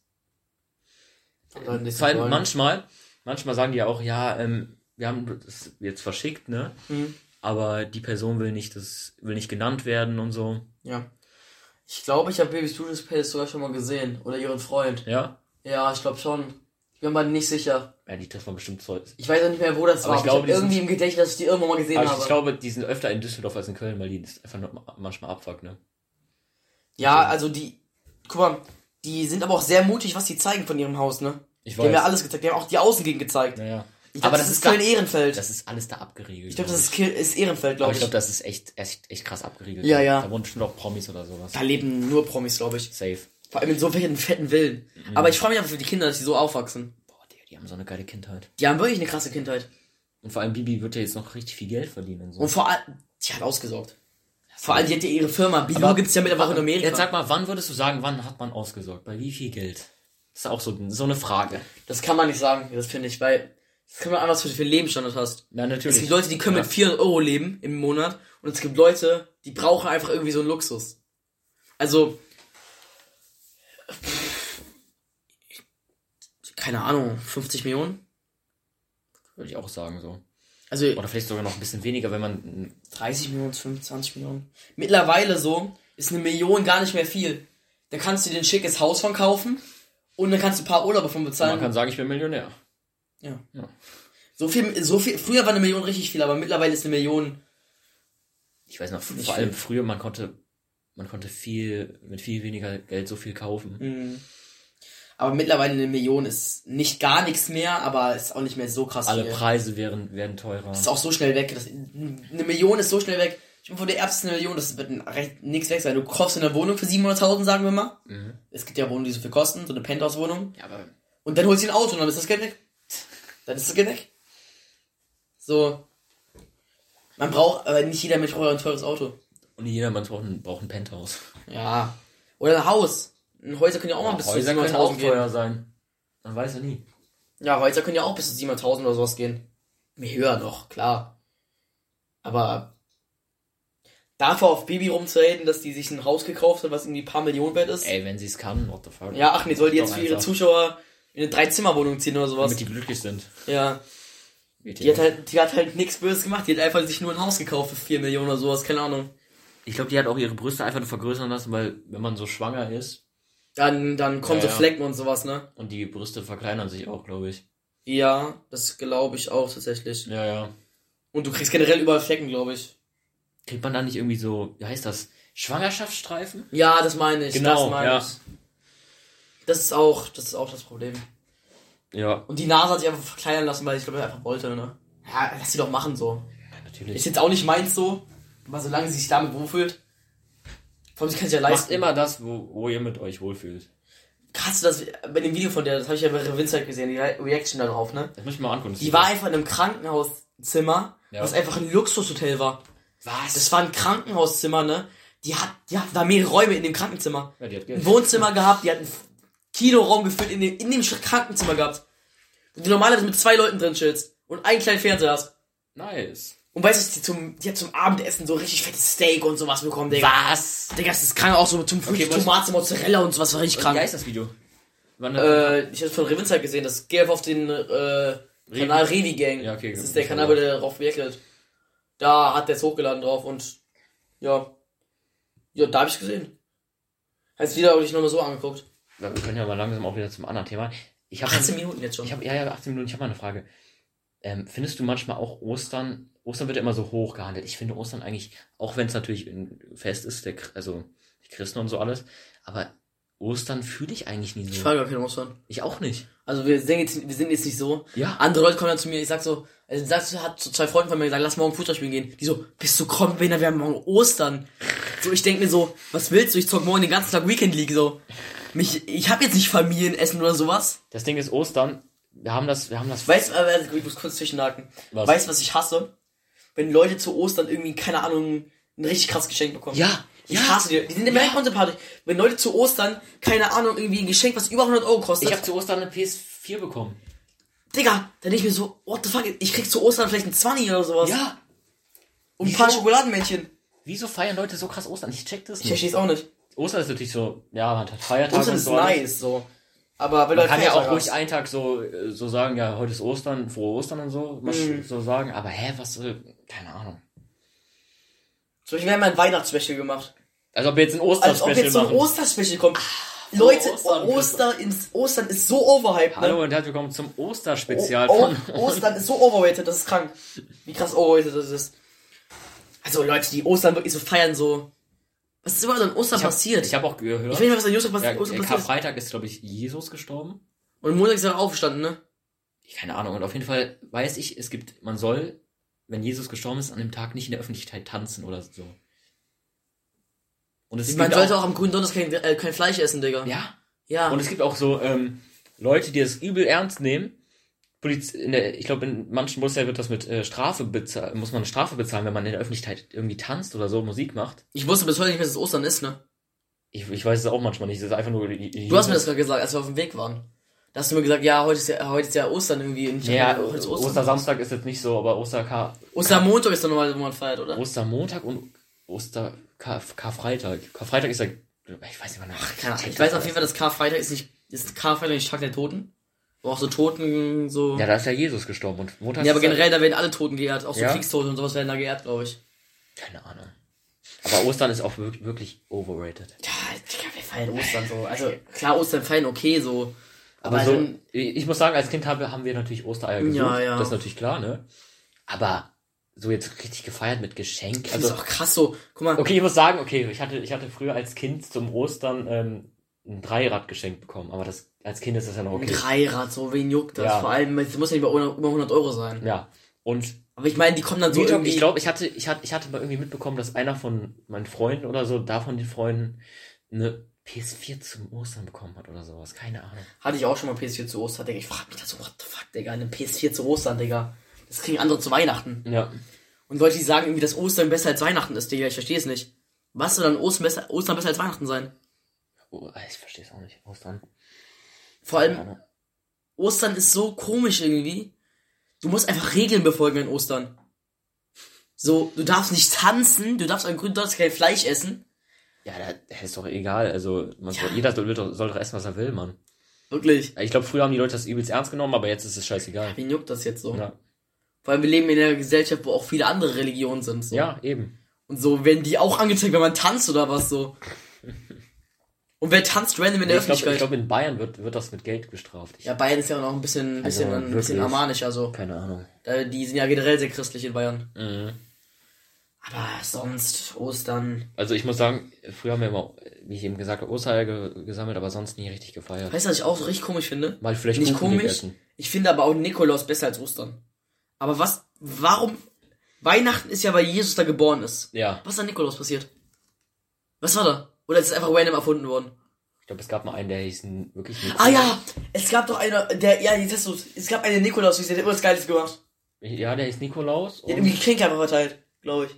Nicht Vor allem manchmal, manchmal sagen die ja auch, ja, ähm, wir haben das jetzt verschickt, ne? Mhm. Aber die Person will nicht, das will nicht genannt werden und so. Ja. Ich glaube, ich habe Baby Studios Palace sogar schon mal gesehen. Oder ihren Freund. Ja? Ja, ich glaube schon. Ich bin mir nicht sicher. Ja, die trifft man bestimmt so. Ich weiß auch nicht mehr, wo das Aber war. ich glaube, ich irgendwie im Gedächtnis, dass ich die irgendwo mal gesehen Aber ich, habe. ich glaube, die sind öfter in Düsseldorf als in Köln, weil die das einfach nur manchmal abfuckt, ne? ja, also die. Guck mal, die sind aber auch sehr mutig, was die zeigen von ihrem Haus, ne? Ich Die haben ja alles gezeigt. Die haben auch die Außengegend gezeigt. Naja. Ich glaube, das, ist da- Köln-Ehrenfeld. Das ist alles da abgeriegelt. Ich glaube, das ist, glaub ist Ehrenfeld, Aber glaube ich ich. glaube, das ist echt, echt, echt krass abgeriegelt. Ja, ja. Da wohnen bestimmt auch Promis oder sowas. da leben nur Promis, glaube ich. Safe. Vor allem in so fetten, fetten Villen. Mhm. Aber ich freue mich einfach für die Kinder, dass sie so aufwachsen. Boah, Digga, die haben so eine geile Kindheit. Die haben wirklich eine krasse Kindheit. Und vor allem Bibi wird ja jetzt noch richtig viel Geld verdienen und so. Und vor allem, die hat ausgesorgt. Vor allem, die hat ja ihre Firma. Aber- gibt's ja mittlerweile in Amerika. Jetzt sag mal, wann würdest du sagen, wann hat man ausgesorgt? Bei wie viel Geld? Das ist auch so, so eine Frage. Das kann man nicht sagen, das finde ich, weil das kann man an, was du für einen Lebensstandard hast. Na, Es natürlich. gibt Leute, die können Ja. mit 400 Euro leben im Monat und es gibt Leute, die brauchen einfach irgendwie so einen Luxus. Also, keine Ahnung, 50 Millionen? Würde ich auch sagen, so. Also Oder vielleicht sogar noch ein bisschen weniger, wenn man, 30 Millionen, 25 Millionen. Mittlerweile so ist eine Million gar nicht mehr viel. Da kannst du dir ein schickes Haus von kaufen und dann kannst du ein paar Urlaube von bezahlen. man kann sagen, ich bin Millionär. Ja. Ja. So viel, so viel, früher war eine Million richtig viel, aber mittlerweile ist eine Million, Ich weiß noch, vor allem früher, man konnte, man konnte viel, mit viel weniger Geld so viel kaufen. mh. aber mittlerweile eine Million ist nicht gar nichts mehr, aber ist auch nicht mehr so krass Alle viel. Preise wären, werden teurer. Das ist auch so schnell weg. Das, eine Million ist so schnell weg. Ich bin von der ersten Million, das wird nichts weg sein. Du kaufst eine Wohnung für 700.000, sagen wir mal. Mhm. Es gibt ja Wohnungen, die so viel kosten, so eine Penthouse-Wohnung. Ja, aber Und dann holst du ein Auto und dann ist das Geld weg. Dann ist das Geld weg. So. Man braucht, aber nicht jeder Mensch braucht ein teures Auto. Und jeder Mann braucht ein, braucht ein Penthouse. Ja. Oder ein Haus. Ein Häuser können ja auch mal bis zu Häuser auch 700.000 gehen. teuer sein. Man weiß ja nie. Ja, Häuser können ja auch bis zu 700.000 oder sowas gehen. Mehr höher noch, klar. Aber dafür auf Baby rumzureden, dass die sich ein Haus gekauft hat, was irgendwie ein paar Millionen wert ist. Ey, wenn sie es kann, what the fuck. Ja, ach nee, soll die jetzt für ihre einfach. Zuschauer in eine Dreizimmerwohnung ziehen oder sowas. Damit die glücklich sind. Ja. Die hat halt, die hat halt nichts Böses gemacht. Die hat einfach sich nur ein Haus gekauft für 4 Millionen oder sowas, keine Ahnung. Ich glaube, die hat auch ihre Brüste einfach nur vergrößern lassen, weil wenn man so schwanger ist Dann, dann kommen Ja, so ja. Flecken und sowas, ne? und die Brüste verkleinern sich auch, glaube ich. Ja, das glaube ich auch tatsächlich. Ja, ja. Und du kriegst generell überall Flecken, glaube ich. Kriegt man da nicht irgendwie so, wie heißt das? Schwangerschaftsstreifen? Ja, das meine ich. Genau, das meine ja. ich. Das ist auch, das ist auch das Problem. Ja, Und die Nase hat sich einfach verkleinern lassen, weil ich glaube, er einfach wollte, ne? Ja, lass sie doch machen so. natürlich. Ist jetzt auch nicht meins so, aber solange sie sich damit wohlfühlt. Vor allem, sie kann sich ja Macht leisten. immer das, wo, wo ihr mit euch wohlfühlt. Hast du das bei dem Video von der, das habe ich ja bei Revinzeit gesehen, die Re- Reaction darauf, ne? Das muss ich mal angucken. Die war einfach in einem Krankenhauszimmer, Ja. was einfach ein Luxushotel war. Was? Das war ein Krankenhauszimmer, ne? Die hat, die hat da mehrere Räume in dem Krankenzimmer. ja, die hat Ein Geld. Wohnzimmer gehabt, die hat einen Kinoraum gefüllt in dem, in dem Krankenzimmer gehabt. Wo du normalerweise mit zwei Leuten drin chillst und einen kleinen Fernseher hast. Nice. Und weißt du, die zum, die hat zum Abendessen so richtig fettes Steak und sowas bekommen, Digga. Was? Digga, das ist krank auch so zum Frühstück, was- Tomate, Mozzarella und sowas war richtig Wie krank. heißt das Video? Wann Äh, ich habe von Revinzeit gesehen, das geh einfach auf den äh, Kanal Revi Gang. Ja, okay, Das gut. ist der Kanal, wo der darauf reagiert. Da hat der es hochgeladen drauf und ja. Ja, da habe ich gesehen. Heißt wieder habe ich nochmal so angeguckt. Ja, wir können ja mal langsam auch wieder zum anderen Thema. Ich habe 18 Minuten jetzt schon. Ich habe ja, ja, 18 Minuten, ich habe mal eine Frage. Ähm, findest du manchmal auch Ostern, Ostern wird ja immer so hoch gehandelt. Ich finde Ostern eigentlich, auch wenn es natürlich ein Fest ist, der, also die Christen und so alles, aber Ostern fühle ich eigentlich nie ich so. fahre gar keine Ostern. Ich auch nicht. Also wir sind jetzt, wir sind jetzt nicht so. Ja. Andere Leute kommen dann zu mir, ich sag so, also sagst du, hat so zwei Freunde von mir gesagt, lass morgen Fußball spielen gehen. Die so, bist du krank, wir haben morgen Ostern. So, ich denk mir so, was willst du? Ich zock morgen den ganzen Tag Weekend League so. Mich, ich hab jetzt nicht Familienessen oder sowas. Das Ding ist Ostern, wir haben das, wir haben das. Weißt du, äh, ich muss kurz zwischenhaken. Was? Weißt du, was ich hasse? Wenn Leute zu Ostern irgendwie, keine Ahnung, ein richtig krasses Geschenk bekommen. Ja, Ich ja. hasse die. Die sind immer echt unsympathisch. Wenn Leute zu Ostern, keine Ahnung, irgendwie ein Geschenk, was über 100 Euro kostet. Ich habe zu Ostern eine PS4 bekommen. Digga, dann denk ich mir so, what the fuck, ich krieg zu Ostern vielleicht ein 20 oder sowas. Ja. Und ein paar? Schokoladenmännchen. Wieso feiern Leute so krass Ostern? Ich check das Ich nicht. verstehe es auch nicht. Ostern ist natürlich so, ja, man hat Feiertage Ostern und ist so. alles. nice, so. Aber weil Man kann ja auch ruhig einen Tag so, äh, so sagen, ja, heute ist Ostern, frohe Ostern und so, mal Mhm. so sagen, aber hä, was, äh, keine Ahnung. Zum Beispiel, wir haben ein Weihnachtsspecial gemacht. Als ob wir jetzt ein Als ob Osterspecial jetzt so ein machen. Osterspecial kommt. Leute, Ostern, Oster ins, Ostern ist so overhyped, ne? Hallo und herzlich willkommen zum Osterspezial von oh, Ostern ist so overrated, das ist krank. Wie krass overrated das ist. Also Leute, die Ostern wirklich so feiern, so. Was ist überall an Ostern Ich hab- passiert? Ich habe auch gehört, Ich weiß nicht, was an Ostern, ja, passi Ostern äh, passiert. Karfreitag ist, glaube ich, Jesus gestorben. Und Montag ist er aufgestanden, ne? Keine Ahnung. Und auf jeden Fall weiß ich, es gibt, man soll, wenn Jesus gestorben ist, an dem Tag nicht in der Öffentlichkeit tanzen oder so. Und es Man sollte auch am grünen Donnerstag kein, äh, kein Fleisch essen, Digga. ja. Ja. Und es gibt auch so ähm, Leute, die das übel ernst nehmen. Poliz in der, ich glaube, in manchen Bundesländern wird das mit äh, Strafe bezahlen, muss man eine Strafe bezahlen, wenn man in der Öffentlichkeit irgendwie tanzt oder so Musik macht. ich wusste bis heute nicht dass es Ostern ist, ne? Ich, ich weiß es auch manchmal nicht. Das ist einfach nur. die- die- Du hast mir das gerade gesagt, als wir auf dem Weg waren. Da hast du mir gesagt, ja, heute ist ja, heute ist ja Ostern irgendwie. Und Ja, heute ist Ostern. Ostersamstag ist jetzt nicht so, aber Osterkar Ostermontag ist doch normal, wo man feiert, oder? Ostermontag und Oster Kar Karfreitag. Karfreitag ist ja, ich weiß nicht mehr. Ach, Keine Ahnung. Ich weiß auf jeden Fall, dass Karfreitag ist nicht, ist Karfreitag nicht Tag der Toten. Wo auch so Toten, so. Ja, da ist ja Jesus gestorben und Montag Ja, aber ist generell, da werden alle Toten geehrt. Auch so Ja? Kriegstote und sowas werden da geehrt, glaube ich. Keine Ahnung. Aber Ostern ist auch wirklich, overrated. Ja, Digga, wir feiern Ostern so. Also, klar, Ostern feiern okay, so. Aber Aber so, dann- ich muss sagen, als Kind haben, haben wir natürlich Ostereier gesucht. Ja, ja. Das ist natürlich klar, ne? Aber so jetzt richtig gefeiert mit Geschenk. Das ist Also, auch krass so. Guck mal, okay, ich muss sagen, okay, ich hatte, ich hatte früher als Kind zum Ostern ähm, ein Dreirad geschenkt bekommen. Aber das, als Kind ist das ja noch ein okay. Dreirad, so, wen juckt das? Ja. Vor allem, es muss ja nicht über 100 über 100 Euro sein. Ja. Und Aber ich meine, die kommen dann so so irgendwie. ich glaube, ich hatte, ich hatte, ich hatte mal irgendwie mitbekommen, dass einer von meinen Freunden oder so, da von den Freunden, eine PS4 zum Ostern bekommen hat oder sowas. Keine Ahnung. Hatte ich auch schon mal PS4 zu Ostern, Digga. Ich frag mich das so, what the fuck, Digga, eine PS4 zu Ostern, Digga. Das kriegen andere zu Weihnachten. Ja. Und Leute, die sagen irgendwie, dass Ostern besser als Weihnachten ist, Digga, ich verstehe es nicht. Was soll dann Ostern besser, Ostern besser als Weihnachten sein? Oh, ich verstehe es auch nicht. Ostern. Vor allem. Ostern ist so komisch irgendwie. Du musst einfach Regeln befolgen in Ostern. So, du darfst nicht tanzen, du darfst an grünen Donnerstag kein Fleisch essen. Ja, das ist doch egal. Also, man Ja. soll, jeder soll, doch- soll doch essen, was er will, Mann. Wirklich. Ich glaube, früher haben die Leute das übelst ernst genommen, aber jetzt ist es scheißegal. Wen juckt das jetzt so? Ja, Vor allem, wir leben in einer Gesellschaft, wo auch viele andere Religionen sind. So. ja eben. Und so werden die auch angezeigt, wenn man tanzt oder was so. Und wer tanzt random in der Ich glaube, Öffentlichkeit? glaub, in Bayern wird, wird das mit Geld bestraft. Ich, ja, Bayern ist ja noch ein bisschen, ein bisschen, Also, ein bisschen armanisch, also. Keine Ahnung. Äh, Die sind ja generell sehr christlich in Bayern. Mhm. Aber sonst, Ostern. Also ich muss sagen, früher haben wir immer, wie ich eben gesagt habe, Ostereier ge gesammelt, aber sonst nie richtig gefeiert. Weißt du, was ich auch so richtig komisch finde? Mal vielleicht Nicht Kuchen komisch. gegessen. Ich finde aber auch Nikolaus besser als Ostern. Aber was, warum, Weihnachten ist ja, weil Jesus da geboren ist. Ja, Was ist an Nikolaus passiert? Was war da? Oder ist es einfach random erfunden worden? ich glaube, es gab mal einen, der hieß wirklich Nikolaus. Ah ja, es gab doch einer, der, ja, jetzt hast du, es gab einen Nikolaus, der hat immer was Geiles gemacht. Ja, der hieß Nikolaus. Der hat irgendwie Geschenke einfach verteilt, glaube ich.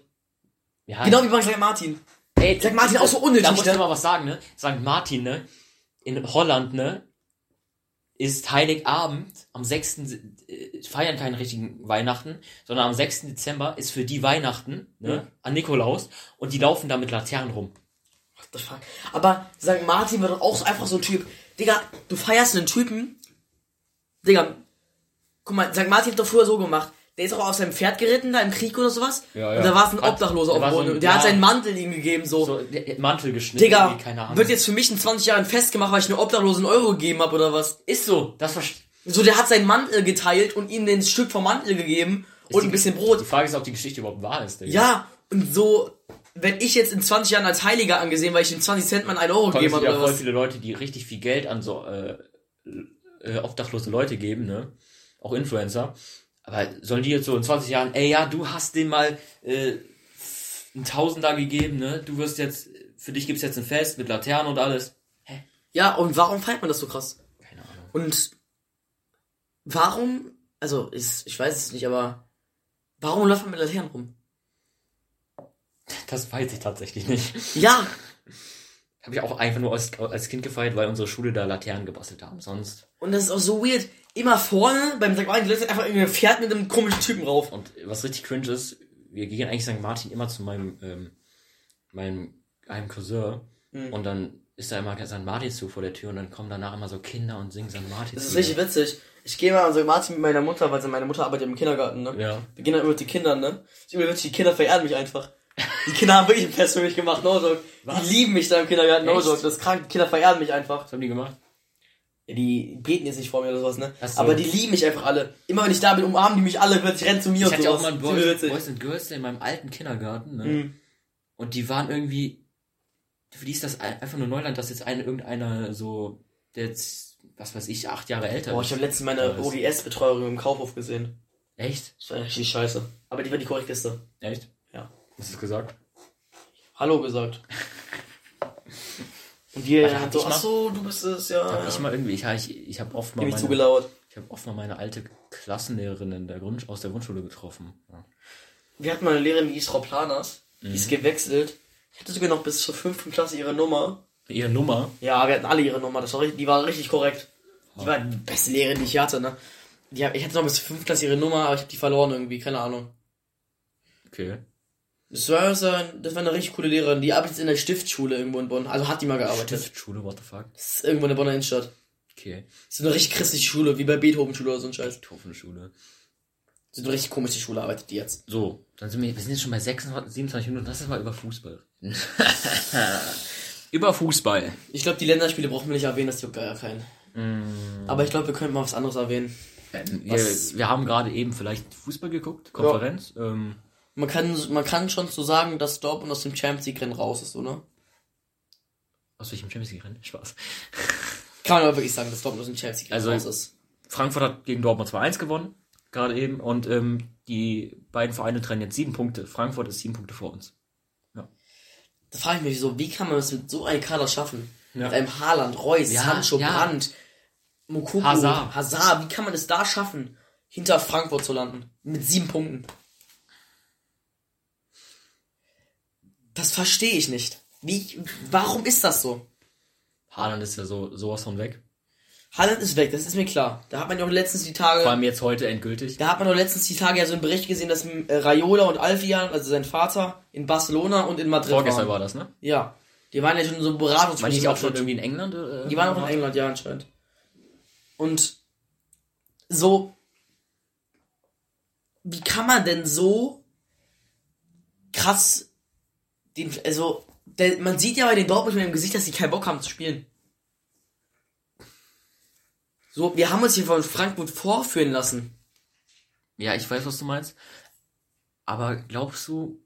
ja, Genau wie bei St. Martin. Ey, St. Martin auch so unnötig, Da musst du ne? mal was sagen, ne? St. Martin, ne? In Holland, ne? Ist Heiligabend am 6. äh, feiern keinen richtigen Weihnachten, sondern am 6. Dezember ist für die Weihnachten, ne? An Nikolaus und die laufen da mit Laternen rum. The fuck? Aber St. Martin war doch auch so einfach so ein Typ. Digga, du feierst einen Typen. Digga, guck mal, St. Martin hat doch früher so gemacht. Der ist auch auf seinem Pferd geritten, da im Krieg oder sowas. Ja, ja. Und da war es ein Obdachloser auf so dem Boden. Der ja. hat seinen Mantel ihm gegeben, so. So, Mantel geschnitten, Digga, keine Ahnung. wird jetzt für mich in 20 Jahren festgemacht, weil ich einen Obdachlosen Euro gegeben habe oder was? ist so, das verstehe So, der hat seinen Mantel geteilt und ihm den Stück vom Mantel gegeben und ein bisschen Brot. Die Frage ist, ob die Geschichte überhaupt wahr ist, Digga. Ja, und so, wenn ich jetzt in 20 Jahren als Heiliger angesehen, weil ich den 20 Cent Mann 1 Euro gegeben habe ja oder voll was? viele Leute, die richtig viel Geld an so äh, äh, obdachlose Leute geben, ne? Auch Influencer. Aber sollen die jetzt so in 20 Jahren, ey ja, du hast dem mal äh, einen Tausender gegeben, ne? Du wirst jetzt, für dich gibt's jetzt ein Fest mit Laternen und alles. Ja, und warum feiert man das so krass? Keine Ahnung. Und warum, also ist, ich weiß es nicht, aber warum läuft man mit Laternen rum? Das weiß ich tatsächlich nicht. Ja, Habe ich auch einfach nur als, als Kind gefeiert, weil unsere Schule da Laternen gebastelt haben. Sonst. und das ist auch so weird. Immer vorne beim St. Martin, die Leute einfach irgendwie Pferd mit einem komischen Typen rauf. Und was richtig cringe ist, wir gehen eigentlich St. Martin immer zu meinem, ähm, meinem einem Cousin Mhm. und dann ist da immer St. Martin zu vor der Tür und dann kommen danach immer so Kinder und singen St. Martin Das zu. ist richtig witzig. Ich gehe mal an St. Martin mit meiner Mutter, weil sie- meine Mutter arbeitet im Kindergarten, ne? Ja. Wir gehen dann immer mit den Kindern, ne? Ich übel witzig, die Kinder verehren mich einfach. Die Kinder haben wirklich ein Fest für mich gemacht, no joke. Was? Die lieben mich da im Kindergarten, no Echt? joke. Das ist krank, die Kinder verehren mich einfach. Was haben die gemacht? Ja, die beten jetzt nicht vor mir oder sowas, ne? So. Aber die lieben mich einfach alle. Immer wenn ich da bin, umarmen die mich alle, plötzlich rennen zu mir Ich und hatte sowas. auch mal einen ist Boys. Boys and Girls in meinem alten Kindergarten, ne? Mhm. Und die waren irgendwie, für die ist das ein- einfach nur Neuland, dass jetzt eine, irgendeiner so, der jetzt, was weiß ich, acht Jahre älter Boah, ich ist. habe letztens meine? OGS-Betreuerin im Kaufhof gesehen. Echt? Das war richtig scheiße. Aber die war die korrekteste. Echt? Hast du es gesagt? Hallo gesagt. Und die Warte, hat hab so, ach so, du bist es, ja. Hab ich mal irgendwie, ich, ich, ich habe oft mal Nämlich meine, zugelauert. ich habe oft mal meine alte Klassenlehrerin in der Grund, aus der Grundschule getroffen. Ja. Wir hatten mal eine Lehrerin, die ist Frau Planers. Die Mhm. ist gewechselt. Ich hatte sogar noch bis zur fünften Klasse ihre Nummer. Ihre Nummer? Ja, wir hatten alle ihre Nummer. Das war richtig, die war richtig korrekt. Die war die beste Lehrerin, die ich hatte, ne? Die, hab- ich hatte noch bis zur fünften Klasse ihre Nummer, aber ich habe die verloren irgendwie, keine Ahnung. Okay. Das war, so ein- das war eine richtig coole Lehrerin. Die arbeitet in der Stiftschule irgendwo in Bonn. Also hat die mal gearbeitet. Stiftschule, what the fuck? Das ist irgendwo in der Bonner Innenstadt. Okay. Das ist eine richtig christliche Schule, wie bei Beethoven-Schule oder so ein Scheiß. Beethoven-Schule. Das ist eine richtig komische Schule, arbeitet die jetzt. So, dann sind wir, wir sind jetzt schon bei 26, 27 Minuten. Lass uns mal über Fußball. über Fußball. Ich glaube, die Länderspiele brauchen wir nicht erwähnen, das juckt gar keinen. Aber ich glaube, wir könnten mal was anderes erwähnen. Ähm, wir, wir haben gerade eben vielleicht Fußball geguckt, Konferenz. Ähm, Man kann, man kann schon so sagen, dass Dortmund aus dem Champions League-Rennen raus ist, oder? aus welchem Champions League Rennen? Spaß. Kann man aber wirklich sagen, dass Dortmund aus dem Champions League-Rennen Also- raus ist. Frankfurt hat gegen Dortmund 2-1 gewonnen, gerade eben. Und ähm, die beiden Vereine trennen jetzt sieben Punkte. Frankfurt ist sieben Punkte vor uns. Da frage ich mich so, wie kann man das mit so einem Kader schaffen? Ja. Mit einem Haaland, Reus, Ja, Sancho, ja. Brandt, Mokoko, Hazard. Hazard. Wie kann man es da schaffen, hinter Frankfurt zu landen? Mit sieben Punkten. Das verstehe ich nicht. Wie, warum ist das so? Haaland ist ja so sowas von weg. Haaland ist weg, das ist mir klar. Da hat man ja auch letztens die Tage... Vor allem jetzt heute endgültig. Da hat man doch letztens die Tage ja so einen Bericht gesehen, dass äh, Raiola und Alfian, also sein Vater, in Barcelona und in Madrid Vorgestern waren. war das, ne? Ja. Die waren ja schon so Meine Beratungsgespräche. ich auch schon irgendwie in England? Äh, Die waren auch in England, ja, anscheinend. Und so, wie kann man denn so krass den, also, der, man sieht ja bei den Dortmund mit dem Gesicht, dass sie keinen Bock haben zu spielen. So, wir haben uns hier von Frankfurt vorführen lassen. Ja, ich weiß, was du meinst. Aber glaubst du,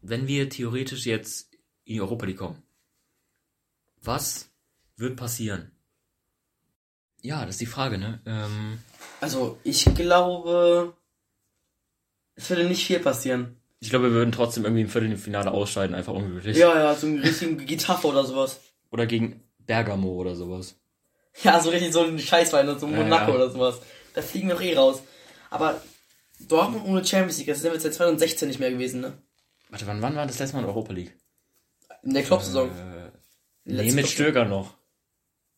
wenn wir theoretisch jetzt in die Europa League kommen, was wird passieren? Ja, das ist die Frage, ne? Ähm, Also, ich glaube, es würde nicht viel passieren. Ich glaube, wir würden trotzdem irgendwie im Viertelfinale ausscheiden, einfach unmöglich. Ja, ja, so einen richtigen Gitarre oder sowas. Oder gegen Bergamo oder sowas. Ja, so richtig so ein Scheißwein, so ein Ja, Monaco ja. oder sowas. Da fliegen wir doch eh raus. Aber Dortmund ohne Champions League, das sind wir seit 2016 nicht mehr gewesen, ne? Warte, wann, wann war das letzte Mal in Europa League? In der Klopp-Saison. Äh, nee, mit Stöger noch.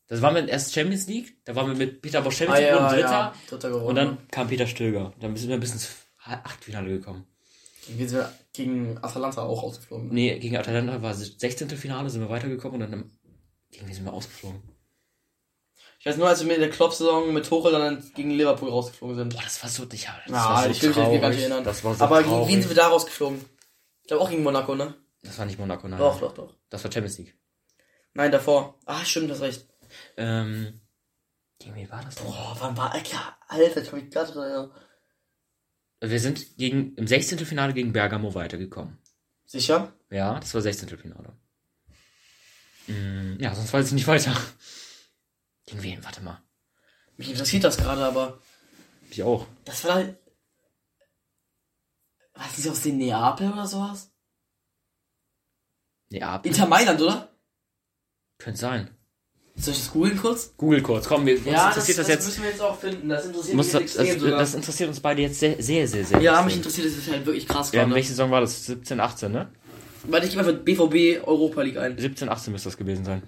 Das waren wir erst Champions League, da waren wir mit Peter Boschewitz Ah, ja, und Dritter. Dritter geworden. Und dann kam Peter Stöger. Dann sind wir bis ins Achtelfinale gekommen. Wir sind gegen Atalanta auch ausgeflogen. ne? Nee, gegen Atalanta war es 16. Finale, sind wir weitergekommen und dann gegen wen sind wir ausgeflogen? Ich weiß nur, als wir in der Klopp-Saison mit Tuchel dann gegen Liverpool rausgeflogen sind. Boah, das war so, ja, das Ah, war so ich will mich gar nicht erinnern. Das war so Aber traurig. gegen wen sind wir da rausgeflogen? Ich glaube auch gegen Monaco, ne? Das war nicht Monaco, nein. Doch, doch, doch. Das war Champions League. Nein, davor. Ah, stimmt, das recht. Ähm, gegen wen war das denn? Boah, wann war, ja, Alter, ich hab mich gerade dran. Wir sind gegen, im 16. Finale gegen Bergamo weitergekommen. Sicher? Ja, das war 16. Finale. Mm, ja, sonst weiß ich nicht weiter. Gegen wen? Warte mal. Mich interessiert das gerade, aber Ich auch. das war halt. Das nicht aus den Neapel oder sowas? Ab. Inter Mailand, oder? Könnte sein. Soll ich das googeln kurz? Google kurz, komm, wir, uns interessiert das, jetzt. müssen wir jetzt auch finden. Das interessiert Muss, das, jetzt extrem das, das interessiert uns beide jetzt sehr, sehr, sehr, sehr. ja, mich interessiert das halt wirklich krass Ja, gerade. welche Saison war das? 17, 18, ne? Warte, ich gebe einfach BVB Europa League ein. 17, 18 müsste das gewesen sein.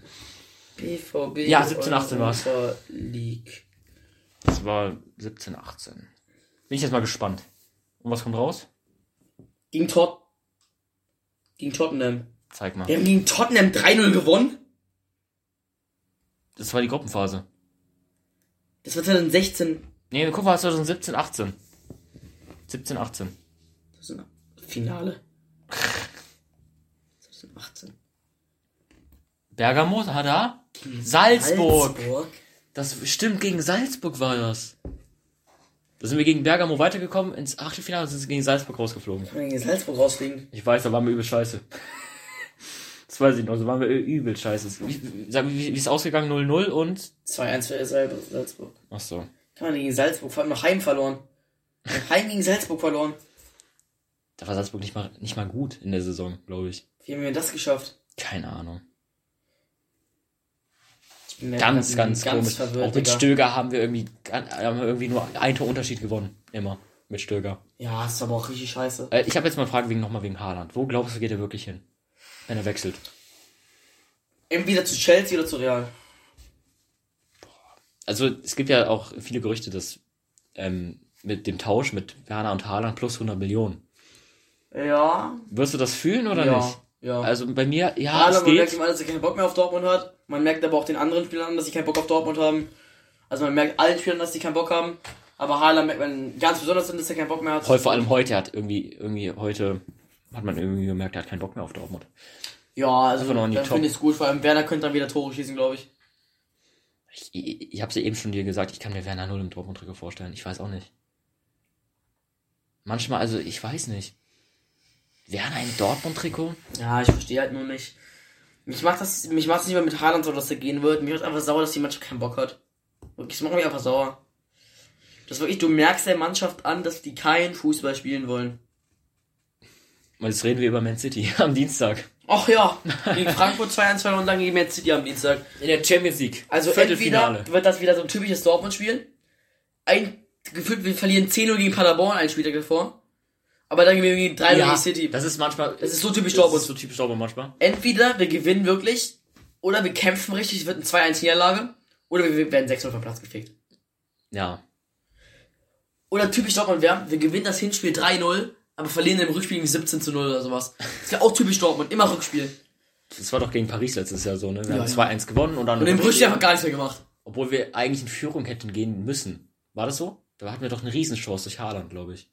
BVB Ja, 17, 18 war's. Europa League. Das war 17, 18. Bin ich jetzt mal gespannt. Und was kommt raus? Gegen Tot. Gegen Tottenham. Zeig mal. Wir haben gegen Tottenham 3-0 gewonnen. Das war die Gruppenphase. Das war 2016. Nee, guck mal, 2017, 18. 17, 18. Das ist ein Finale. 2018. Bergamo, hat er? Salzburg. Salzburg. Das stimmt, gegen Salzburg war das. Da sind wir gegen Bergamo weitergekommen, ins Achtelfinale sind sie gegen Salzburg rausgeflogen. Gegen Salzburg rausfliegen? Ich weiß, da waren wir übel scheiße. Das weiß ich noch, da waren wir übel scheiße. Wie, sag, wie, wie ist ausgegangen? 0-0 und... 2-1 für Sal- Salzburg. Ach so. Kann man gegen Salzburg, vor allem noch Heim verloren. Heim gegen Salzburg verloren. Da war Salzburg nicht mal, nicht mal gut in der Saison, glaube ich. Wie haben wir das geschafft? Keine Ahnung. Ich bin mir Ganz, ganz, komisch. verwirrt, Auch mit Digga. Stöger haben wir irgendwie, haben wir irgendwie nur ein Tor Unterschied gewonnen. Immer. Mit Stöger. Ja, ist aber auch richtig scheiße. Äh, ich habe jetzt mal eine Frage wegen, nochmal wegen Haaland. Wo glaubst du, geht er wirklich hin? Wenn er wechselt. Entweder zu Chelsea oder zu Real. Also es gibt ja auch viele Gerüchte, dass ähm, mit dem Tausch mit Werner und Haaland plus 100 Millionen. Ja. Wirst du das fühlen oder ja. nicht? Ja. Also bei mir, ja, Haaland, es man merkt geht. ihm an, dass er keinen Bock mehr auf Dortmund hat. Man merkt aber auch den anderen Spielern an, dass sie keinen Bock auf Dortmund haben. Also man merkt allen Spielern, dass sie keinen Bock haben. Aber Haaland merkt man ganz besonders, dass er keinen Bock mehr hat. Vor allem heute hat irgendwie, irgendwie heute hat man irgendwie gemerkt, er hat keinen Bock mehr auf Dortmund. Ja, also dann finde ich es gut. Vor allem Werner könnte dann wieder Tore schießen, glaube ich. Ich, ich, ich habe ja eben schon dir gesagt, ich kann mir Werner null im Dortmund-Trikot vorstellen. Ich weiß auch nicht. Manchmal, also ich weiß nicht. Werner im Dortmund-Trikot? Ja, ich verstehe halt nur nicht. Mich macht das, mich macht es nicht mehr mit Haaland so, dass er gehen wird. Mich macht einfach sauer, dass die Mannschaft keinen Bock hat. Wirklich, das macht mich einfach sauer. Das wirklich, du merkst der Mannschaft an, dass die keinen Fußball spielen wollen. Jetzt reden wir über Man City am Dienstag. Ach ja, gegen Frankfurt 2-1 verloren und dann gegen Man City am Dienstag. In der Champions League. Also entweder wird das wieder so ein typisches Dortmund-Spiel. Ein, gefühlt, wir verlieren 10-0 gegen Paderborn einen Spieltag davor. Aber dann gewinnen wir gegen 3-0 ja, gegen City. Das ist manchmal. Das ist so typisch Das Dortmund. ist so typisch Dortmund manchmal. Entweder wir gewinnen wirklich, oder wir kämpfen richtig, es wird eine 2-1-Niederlage, oder wir werden 6-0 vom Platz gefegt. Ja. Oder typisch Dortmund wäre, wir gewinnen das Hinspiel 3-0, aber verlieren im Rückspiel gegen 17 0 oder sowas. Das wäre auch typisch Dortmund, immer Rückspiel. Das war doch gegen Paris letztes Jahr so, ne? Wir Ja, haben ja. 2-1 gewonnen und dann. Und im Rückspiel haben wir gar nichts mehr gemacht. Obwohl wir eigentlich in Führung hätten gehen müssen. War das so? Da hatten wir doch eine Riesenchance durch Haaland, glaube ich.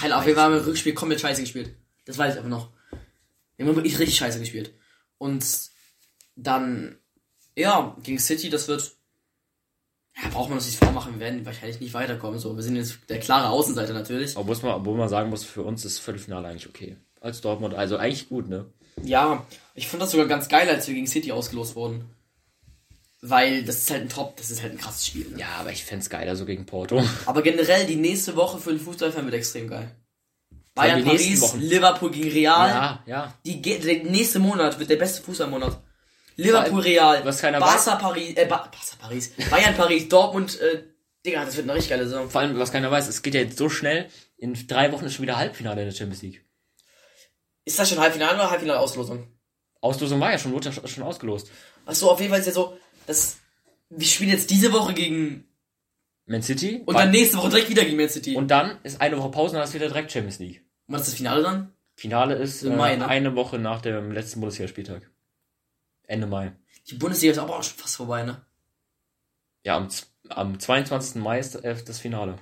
Heil auf, wir haben im Rückspiel komplett scheiße gespielt. Das weiß ich aber noch. Wir haben wirklich richtig scheiße gespielt. Und dann, ja, gegen City, das wird, ja, braucht man uns nicht vormachen, wir werden wahrscheinlich nicht weiterkommen, so. Wir sind jetzt der klare Außenseiter natürlich. Aber muss man, obwohl man sagen muss, für uns ist Viertelfinale eigentlich okay. Als Dortmund, also eigentlich gut, ne? Ja, ich fand das sogar ganz geil, als wir gegen City ausgelost wurden. Weil das ist halt ein Top, das ist halt ein krasses Spiel. Ne? Ja, aber ich fänd's geiler so gegen Porto. Aber generell, die nächste Woche für den Fußballfan wird extrem geil. Bayern, Paris. Liverpool gegen Real. Ja, ja. Die, der nächste Monat wird der beste Fußballmonat. Liverpool, Real, was keiner Barca, Paris, äh, ba Barca, Paris, Bayern, Paris, Dortmund, äh, Digga, das wird eine richtig geile Saison. Vor allem, was keiner weiß, es geht ja jetzt so schnell. In drei Wochen ist schon wieder Halbfinale in der Champions League. Ist das schon Halbfinale oder Halbfinale-Auslosung? Auslosung war ja schon, wurde ja schon- ausgelost. Achso, auf jeden Fall ist ja so, dass wir spielen jetzt diese Woche gegen Man City. und dann nächste Woche direkt wieder gegen Man City. Und und dann ist eine Woche Pause und dann ist wieder direkt Champions League. wann ist das Finale dann? Finale ist äh, Mai, ne? eine Woche nach dem letzten Bundesligaspieltag. Ende Mai. Die Bundesliga ist aber auch schon fast vorbei, ne? Ja, am, am 22. Mai ist äh, das Finale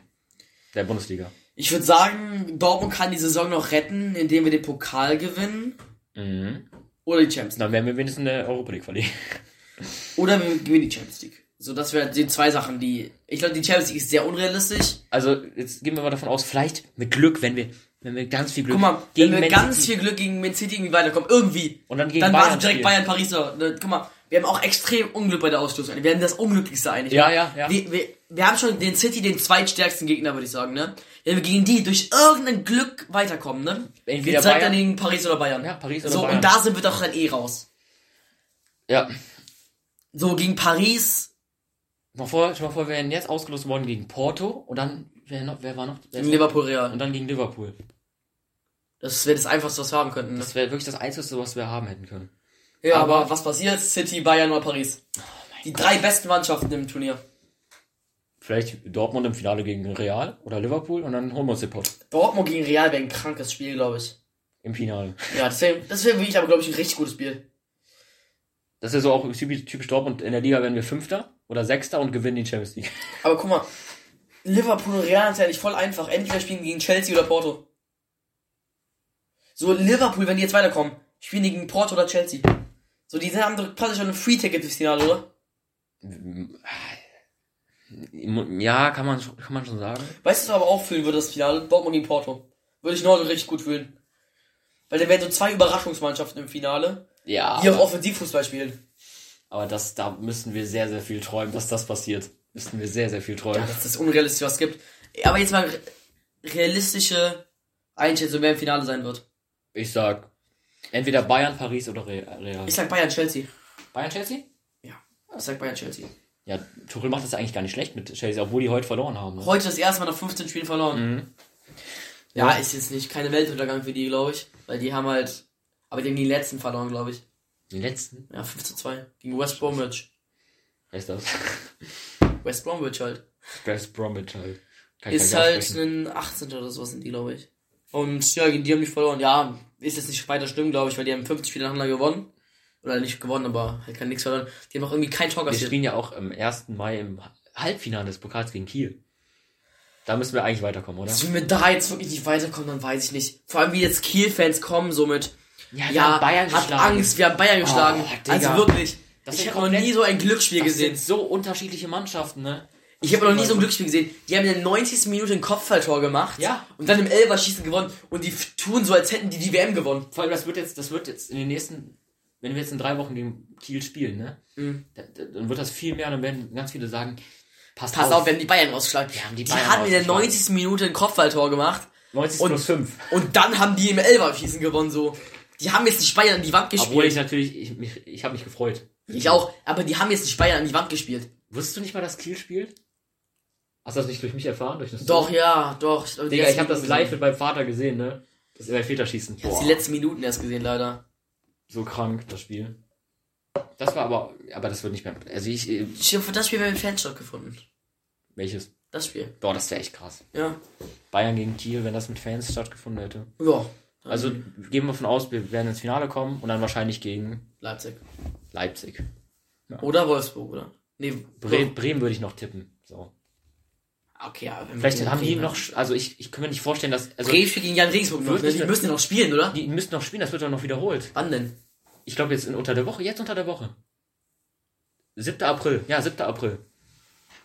der Bundesliga. Ich würde sagen, Dortmund kann die Saison noch retten, indem wir den Pokal gewinnen Mhm. oder die Champions League. Dann werden wir wenigstens in der Europa League verlieren. Oder wir gewinnen die Champions League. So, das wären die zwei Sachen, die. Ich glaube, die Champions League ist sehr unrealistisch. Also, jetzt gehen wir mal davon aus, vielleicht mit Glück, wenn wir, wenn wir ganz viel Glück Guck mal, gegen wenn wir Man ganz City- viel Glück gegen Man City irgendwie weiterkommen, irgendwie, und dann gegen dann war Bayern es direkt. Bayern Paris. So. Ne, Guck mal, wir haben auch extrem Unglück bei der Auslosung. Wir werden das Unglücklichste eigentlich. Ja, ja, ja. Wir, wir, wir haben schon den City den zweitstärksten Gegner, würde ich sagen, ne? Wenn wir gegen die durch irgendein Glück weiterkommen, ne? Entweder wir dann gegen Paris oder Bayern. Ja, Paris oder so, Bayern. und da sind wir doch dann eh raus. Ja. So, gegen Paris, Mal vor, stell mal vor, wir wären jetzt ausgelost worden gegen Porto und dann, wer noch, wer war noch? Wer? Liverpool Real. Und dann gegen Liverpool. Das wäre das Einfachste, was wir haben könnten. Ne? Das wäre wirklich das Einzige, was wir haben hätten können. Ja, aber, Aber- was passiert? City, Bayern oder Paris? Die drei besten Mannschaften im Turnier. Vielleicht Dortmund im Finale gegen Real oder Liverpool und dann holen wir uns den Pott. Dortmund gegen Real wäre ein krankes Spiel, glaube ich. im Finale. Ja, das wäre das wär wirklich aber, glaube ich, ein richtig gutes Spiel. Das ist so auch typisch, typisch Dortmund. In der Liga werden wir Fünfter oder Sechster und gewinnen die Champions League. Aber guck mal, Liverpool und Real ist ja nicht voll einfach. Entweder spielen gegen Chelsea oder Porto. So, Liverpool, wenn die jetzt weiterkommen, spielen die gegen Porto oder Chelsea. So, die haben doch quasi schon ein Free-Ticket fürs Finale, oder? Ja, kann man, kann man schon sagen. Weißt du, was aber auch fühlen würde, das Finale? Dortmund gegen Porto. Würde ich Norden richtig gut fühlen. Weil da wären so zwei Überraschungsmannschaften im Finale, Ja. die auch Offensivfußball spielen. aber das, da müssen wir sehr, sehr viel träumen, dass das passiert. Müssen wir sehr, sehr viel träumen. Ja, dass das unrealistisch was gibt. Aber jetzt mal re- realistische Einschätzung, wer im Finale sein wird. Ich sag, entweder Bayern, Paris oder Re- Real. Ich sag Bayern, Chelsea. Bayern, Chelsea? Ja. Ich sag Bayern, Chelsea. Ja, Tuchel macht das eigentlich gar nicht schlecht mit Chelsea, obwohl die heute verloren haben. Ne? Heute das erste Mal nach 15 Spielen verloren. Mhm. Ja, ist jetzt nicht keine Weltuntergang für die, glaube ich. Weil die haben halt. Aber die haben die letzten verloren, glaube ich. Den letzten? Ja, 5 zu 2. Gegen West Bromwich. Wer ist das? West Bromwich halt. West Bromwich halt. Kann Ist halt ein 18. oder sowas sind die, glaube ich. Und ja, die haben die verloren. Ja, ist jetzt nicht weiter schlimm, glaube ich, weil die haben 50 Spiele nacheinander gewonnen. Oder nicht gewonnen, aber halt kann nichts verloren. Die haben auch irgendwie kein Tor Wir kassiert. spielen ja auch am 1. Mai im Halbfinale des Pokals gegen Kiel. Da müssen wir eigentlich weiterkommen, oder? Also, wenn wir da jetzt wirklich nicht weiterkommen, dann weiß ich nicht. Vor allem, wie jetzt Kiel-Fans kommen, so mit, Ja, ja, hat Angst, wir haben Bayern geschlagen. Oh, also wirklich, Das ich habe noch nie so ein Glücksspiel Das gesehen. sind so unterschiedliche Mannschaften, ne? Ich habe noch nie so ein Glücksspiel gesehen. Die haben in der 90. Minute ein Kopfballtor gemacht. Ja. Und dann im Elferschießen gewonnen. Und die tun so, als hätten die die WM gewonnen. Vor allem, das wird jetzt, das wird jetzt in den nächsten, wenn wir jetzt in drei Wochen gegen Kiel spielen, ne? Mhm. Da, da, dann wird das viel mehr und dann werden ganz viele sagen, passt Pass auf, wir haben die Bayern rausgeschlagen. Wir haben die die Bayern hatten in der rausgeschlagen. 90. Minute ein Kopfballtor gemacht. 90 und- plus 5. Und dann haben die im Elferschießen gewonnen, so. Die haben jetzt nicht Bayern an die Wand gespielt. Obwohl ich natürlich, ich, mich, ich habe mich gefreut. ich auch. Aber die haben jetzt nicht Bayern an die Wand gespielt. Wusstest du nicht mal, dass Kiel spielt? Hast du das nicht durch mich erfahren? Durch das Doch, ja, doch. Digga, ich habe das live mit meinem Vater gesehen, ne? Das Elfmeterschießen. Ich hab's die letzten Minuten erst gesehen, leider. so krank, das Spiel. Das war aber, aber das wird nicht mehr, also ich, äh, Ich hoffe, das Spiel wäre mit Fans stattgefunden. welches? Das Spiel. Boah, das wäre echt krass. Ja. Bayern gegen Kiel, wenn das mit Fans stattgefunden hätte. Ja. Also gehen wir davon aus, wir werden ins Finale kommen und dann wahrscheinlich gegen Leipzig. Leipzig. Oder Wolfsburg, oder? Nee, Bre Bremen würde ich noch tippen. So. Okay, aber wenn Vielleicht haben die noch, also ich, ich kann mir nicht vorstellen, dass, also Bremen spielt gegen Jan Regensburg noch, ne? Die müssen ja noch spielen, oder? die müssten noch spielen, das wird doch noch wiederholt. Wann denn? Ich glaube jetzt in, unter der Woche, jetzt unter der Woche. 7. April, ja, 7. April.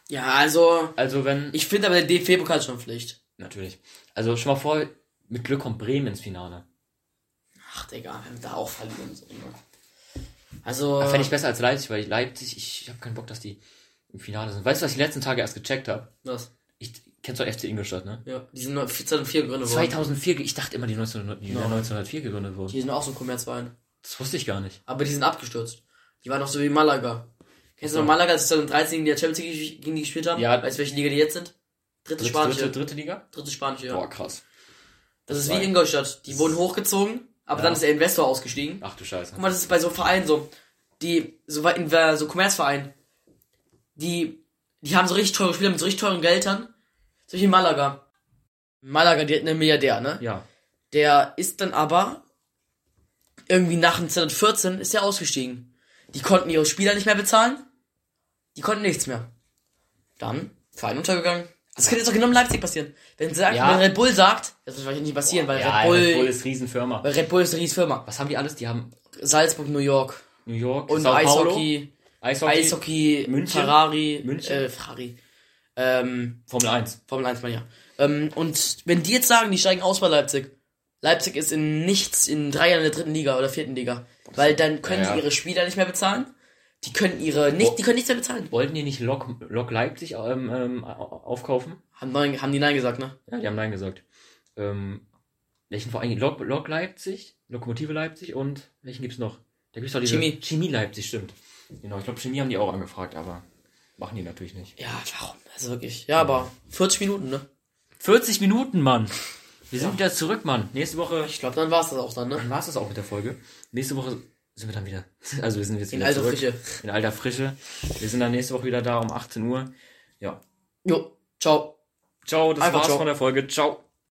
Ja, also, Also wenn, ich finde aber der DFB-Pokal ist schon Pflicht. natürlich. Also schon mal vor, mit Glück kommt Bremen ins Finale. Ach, Digga, wenn wir da auch verlieren. So, ne? Also, Fände ich besser als Leipzig, weil Leipzig, ich, ich habe keinen Bock, dass die im Finale sind. Weißt du, was ich die letzten Tage erst gecheckt habe? was? Ich kennst du FC Ingolstadt, ne? Ja, die sind nur 2004 gegründet worden. 2004, ge- ich dachte immer, die, 1900, die No. wären 1904 gegründet wurden. Die sind auch so ein Kommerzverein. Das wusste ich gar nicht. Aber die sind abgestürzt. Die waren noch so wie Malaga. Kennst du noch Malaga, als sie 2013 in der Champions League gegen die gespielt haben? Ja. Weißt du, welche Liga die jetzt sind? Dritte, Dritte, Spanische. dritte, dritte Liga? Dritte Spanische, ja. Boah, krass. das ist war- wie Ingolstadt. Die wurden hochgezogen, aber Ja. dann ist der Investor ausgestiegen. Ach du Scheiße. Guck mal, das ist bei so Vereinen so. Die, so, äh, so Kommerzvereinen, die, die haben so richtig teure Spieler mit so richtig teuren Geldern. So wie Malaga. Malaga, die hat einen Milliardär, ne? Ja. Der ist dann aber irgendwie nach 1914 ist der ausgestiegen. Die konnten ihre Spieler nicht mehr bezahlen. Die konnten nichts mehr. Dann Verein untergegangen. Das könnte jetzt auch genau in Leipzig passieren. Wenn, sagt, Ja. wenn Red Bull sagt, das wird wahrscheinlich nicht passieren, weil ja, Red, Bull, Red Bull ist Riesenfirma. weil Red Bull ist eine Riesenfirma. Was haben die alles? Die haben Salzburg, New York New York, und Sao Paulo, Eishockey, Eishockey, München. Ferrari, München. äh, Ferrari, ähm, Formel 1. Formel 1 meine ich ja. Ähm, und wenn die jetzt sagen, die steigen aus bei Leipzig, Leipzig ist in nichts in drei Jahren in der dritten Liga oder vierten Liga, weil dann können Ja, ja. die ihre Spieler nicht mehr bezahlen. Die können ihre nicht, die können nichts mehr bezahlen. Wollten die nicht Lok, Lok Leipzig ähm, ähm, au- aufkaufen? Haben, nein, haben die nein gesagt, ne? Ja, die haben Nein gesagt. Ähm, welchen Verein? Lok, Lok Leipzig, Lokomotive Leipzig und welchen gibt's noch? Da gibt's doch diese Chemie. Chemie Leipzig, stimmt. Genau, ich glaube Chemie haben die auch angefragt, aber machen die natürlich nicht. Ja, warum? Also wirklich. Ja, aber 40 Minuten, ne? 40 Minuten, Mann. Wir sind wieder zurück, Mann. Nächste Woche Ich glaube, dann war's das auch dann, ne? Dann war es das auch mit der Folge. Nächste Woche sind wir dann wieder. Also wir sind jetzt In wieder alter zurück. Frische. In alter Frische. Wir sind dann nächste Woche wieder da um 18 Uhr. Ja. Jo, ciao. Ciao, das Einfach war's ciao. von der Folge. Ciao.